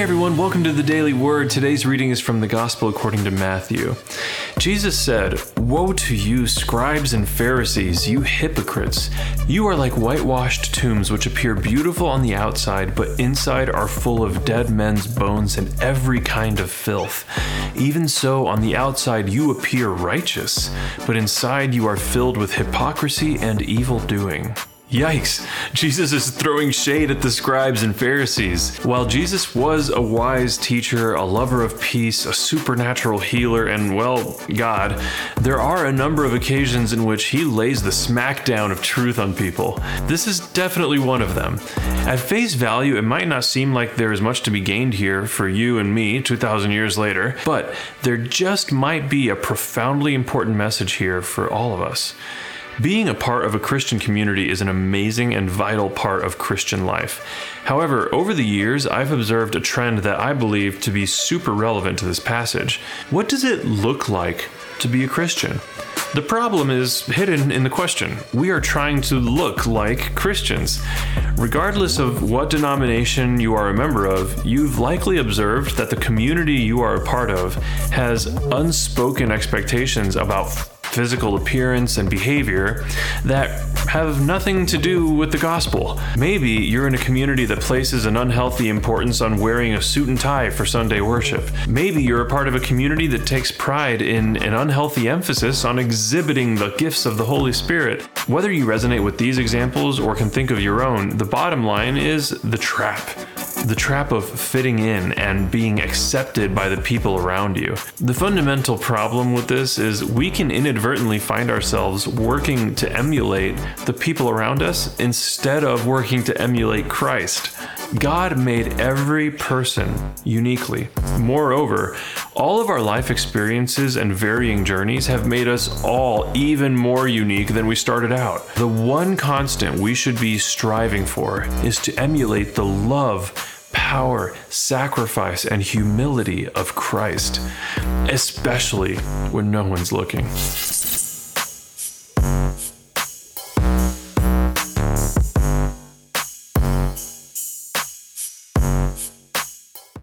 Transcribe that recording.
everyone. Welcome to the Daily Word. Today's reading is from the Gospel according to Matthew. Jesus said, Woe to you, scribes and Pharisees, you hypocrites! You are like whitewashed tombs which appear beautiful on the outside, but inside are full of dead men's bones and every kind of filth. Even so, on the outside you appear righteous, but inside you are filled with hypocrisy and evil doing. Yikes! Jesus is throwing shade at the scribes and Pharisees. While Jesus was a wise teacher, a lover of peace, a supernatural healer, and, well, God, there are a number of occasions in which he lays the smackdown of truth on people. This is definitely one of them. At face value, it might not seem like there is much to be gained here for you and me 2,000 years later, but there just might be a profoundly important message here for all of us. Being a part of a Christian community is an amazing and vital part of Christian life. However, over the years, I've observed a trend that I believe to be super relevant to this passage. What does it look like to be a Christian? The problem is hidden in the question. We are trying to look like Christians. Regardless of what denomination you are a member of, you've likely observed that the community you are a part of has unspoken expectations about physical appearance and behavior that have nothing to do with the gospel. Maybe you're in a community that places an unhealthy importance on wearing a suit and tie for Sunday worship. Maybe you're a part of a community that takes pride in an unhealthy emphasis on exhibiting the gifts of the Holy Spirit. Whether you resonate with these examples or can think of your own, the bottom line is the trap the trap of fitting in and being accepted by the people around you. The fundamental problem with this is we can inadvertently find ourselves working to emulate the people around us instead of working to emulate Christ. God made every person uniquely. Moreover, all of our life experiences and varying journeys have made us all even more unique than we started out. The one constant we should be striving for is to emulate the love power, sacrifice, and humility of Christ, especially when no one's looking.